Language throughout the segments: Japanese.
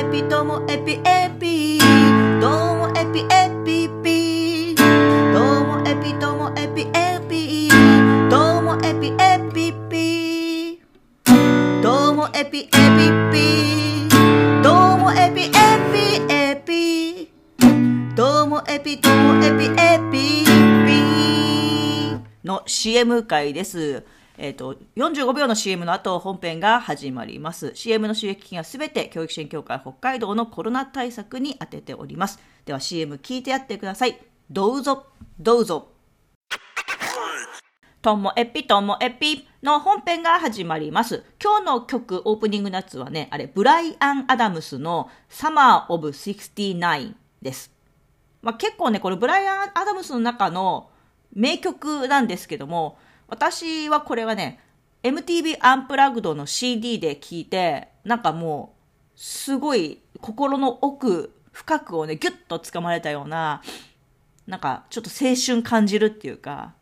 エピどうもエピエピ。どうもエピエピピ。どうもエピどうもエピエピ。どうもエピエピピ。どうもエピエピピ。どうもエピエピエピ。どうもエピどうもエピエピピ。の CM 回です。えっ、と、45秒の CM の後、本編が始まります。CM の収益金はすべて教育支援協会北海道のコロナ対策に充てております。では CM 聞いてやってください。どうぞ、どうぞ。ともエピともエピの本編が始まります。今日の曲、オープニングのやつはね、あれ、ブライアン・アダムスの Summer of 69です。まあ、結構ね、これブライアン・アダムスの中の名曲なんですけども、私はこれはね、MTV アンプラグドの CD で聴いて、なんかもう、すごい心の奥深くをね、ギュッと掴まれたような、なんかちょっと青春感じるっていうか、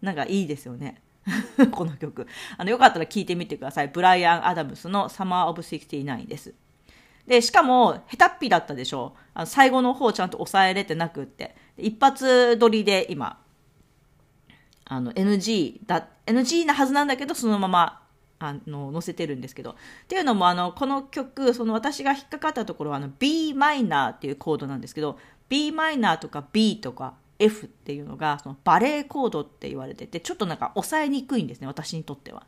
なんかいいですよね。この曲。あの、よかったら聴いてみてください。ブライアン・アダムスの Summer of 69です。で、しかも、下手っぴだったでしょあの最後の方ちゃんと抑えれてなくって。一発撮りで今、あの、NG だ、NG なはずなんだけど、そのまま、あの、載せてるんですけど。っていうのも、あの、この曲、その私が引っかかったところは、あの、b マイナーっていうコードなんですけど、b マイナーとか B とか F っていうのが、そのバレーコードって言われてて、ちょっとなんか抑えにくいんですね、私にとっては。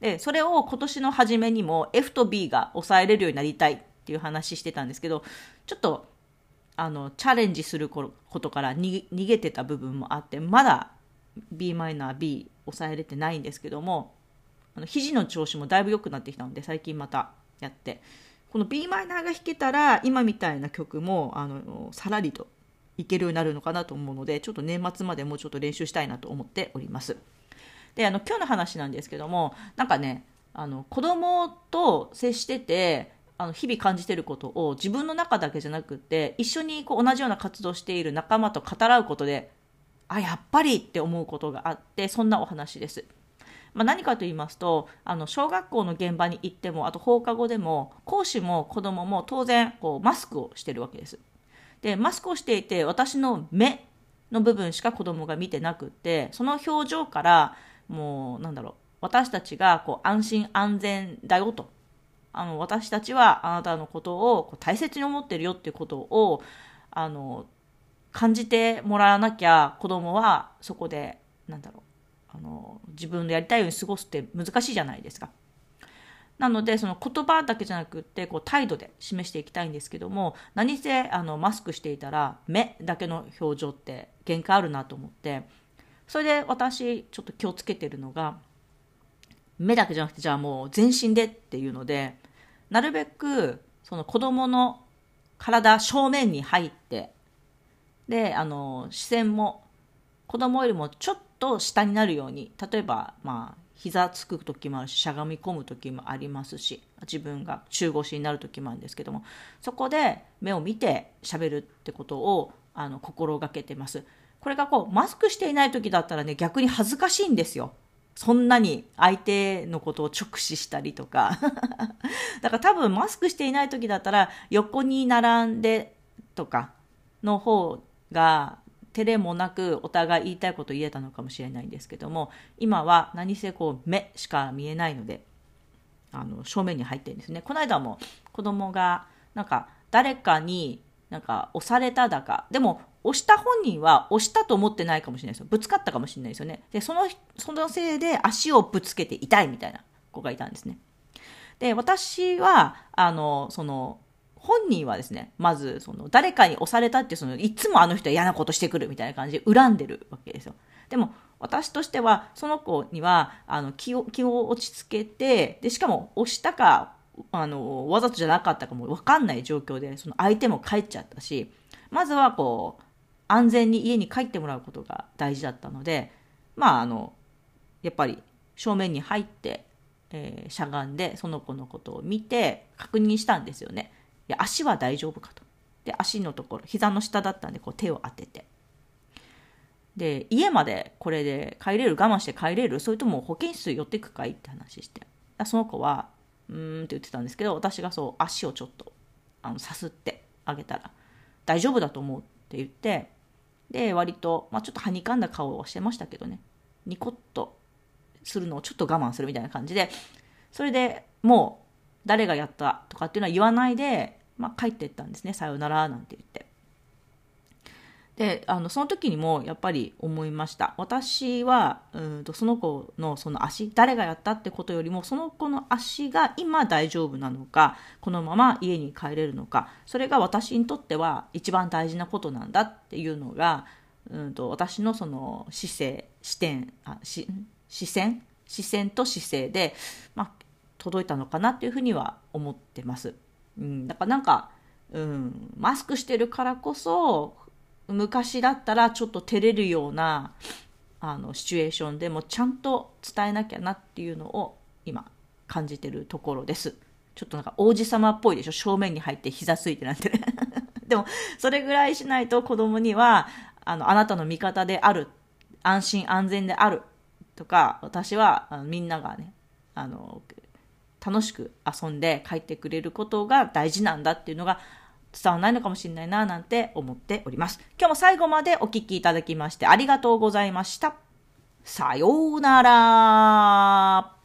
で、それを今年の初めにも F と B が抑えれるようになりたいっていう話してたんですけど、ちょっと、あの、チャレンジすることから逃げ逃げてた部分もあって、まだ b マイナー B 抑えれてないんですけども、あの肘の調子もだいぶ良くなってきたので、最近またやって、この b マイナーが弾けたら、今みたいな曲も、あの、さらりといけるようになるのかなと思うので、ちょっと年末までもうちょっと練習したいなと思っております。であの今日の話なんですけどもなんかねあの子供と接しててあの日々感じてることを自分の中だけじゃなくって一緒にこう同じような活動している仲間と語らうことであやっぱりって思うことがあってそんなお話です。まあ、何かと言いますとあの小学校の現場に行ってもあと放課後でも講師も子供も当然こうマスクをしてるわけです。でマスクをしていて私の目の部分しか子供が見てなくってその表情からもうなんだろう私たちがこう安心安全だよとあの私たちはあなたのことをこう大切に思ってるよっていうことをあの感じてもらわなきゃ子供はそこでなんだろうあの自分のやりたいように過ごすって難しいじゃないですか。なのでその言葉だけじゃなくってこう態度で示していきたいんですけども何せあのマスクしていたら目だけの表情って限界あるなと思ってそれで私ちょっと気をつけてるのが目だけじゃなくてじゃあもう全身でっていうのでなるべくその子供の体正面に入ってであの視線も子供よりもちょっと下になるように例えばまあ膝つく時もあるししゃがみ込む時もありますし自分が中腰になる時もあるんですけどもそこで目を見て喋るってことをあの心がけてます。これがこうマスクしていない時だったらね逆に恥ずかしいんですよ。そんなに相手のことを直視したりとか。だから多分マスクしていない時だったら横に並んでとかの方が照れもなくお互い言いたいこと言えたのかもしれないんですけども今は何せこう目しか見えないのであの正面に入ってるんですね。この間も子供がなんか誰かになんか押されただかでも押した本人は押したと思ってないかもしれないですよ。ぶつかったかもしれないですよね。でそのそのせいで足をぶつけて痛いみたいな子がいたんですね。で私はあのその本人はですね、まず、その、誰かに押されたって、その、いつもあの人は嫌なことしてくるみたいな感じで恨んでるわけですよ。でも、私としては、その子には、あの、気を、気を落ち着けて、で、しかも、押したか、あの、わざとじゃなかったかもわかんない状況で、その相手も帰っちゃったし、まずは、こう、安全に家に帰ってもらうことが大事だったので、まあ、あの、やっぱり、正面に入って、えーしゃがんで、その子のことを見て、確認したんですよね。や足は大丈夫かと。で足のところ膝の下だったんでこう手を当てて。で家までこれで帰れる我慢して帰れる？それとも保健室寄ってくかい？って話して。その子はうーんって言ってたんですけど私がそう足をちょっとあのさすってあげたら大丈夫だと思うって言ってで割と、まあ、ちょっとはにかんだ顔をしてましたけどね。ニコッとするのをちょっと我慢するみたいな感じでそれでもう誰がやったとかっていうのは言わないで、まあ、帰ってったんですねさよならなんて言って。であのその時にもやっぱり思いました私はうんとその子のその足誰がやったってことよりもその子の足が今大丈夫なのかこのまま家に帰れるのかそれが私にとっては一番大事なことなんだっていうのがうんと私のその姿勢視点あ視線？視線と姿勢で、まあ、届いたのかなっていうふうには思ってます。うん、だからなんか、うん、マスクしてるからこそ昔だったらちょっと照れるようなあのシチュエーションでもちゃんと伝えなきゃなっていうのを今感じてるところです。ちょっとなんか王子様っぽいでしょ？正面に入って膝ついてなんてね。でも、それぐらいしないと子供には、あの、あなたの味方である、安心安全であるとか、私はみんながね、あの、楽しく遊んで帰ってくれることが大事なんだっていうのが伝わらないのかもしれないななんて思っております。今日も最後までお聴きいただきましてありがとうございました。さようなら。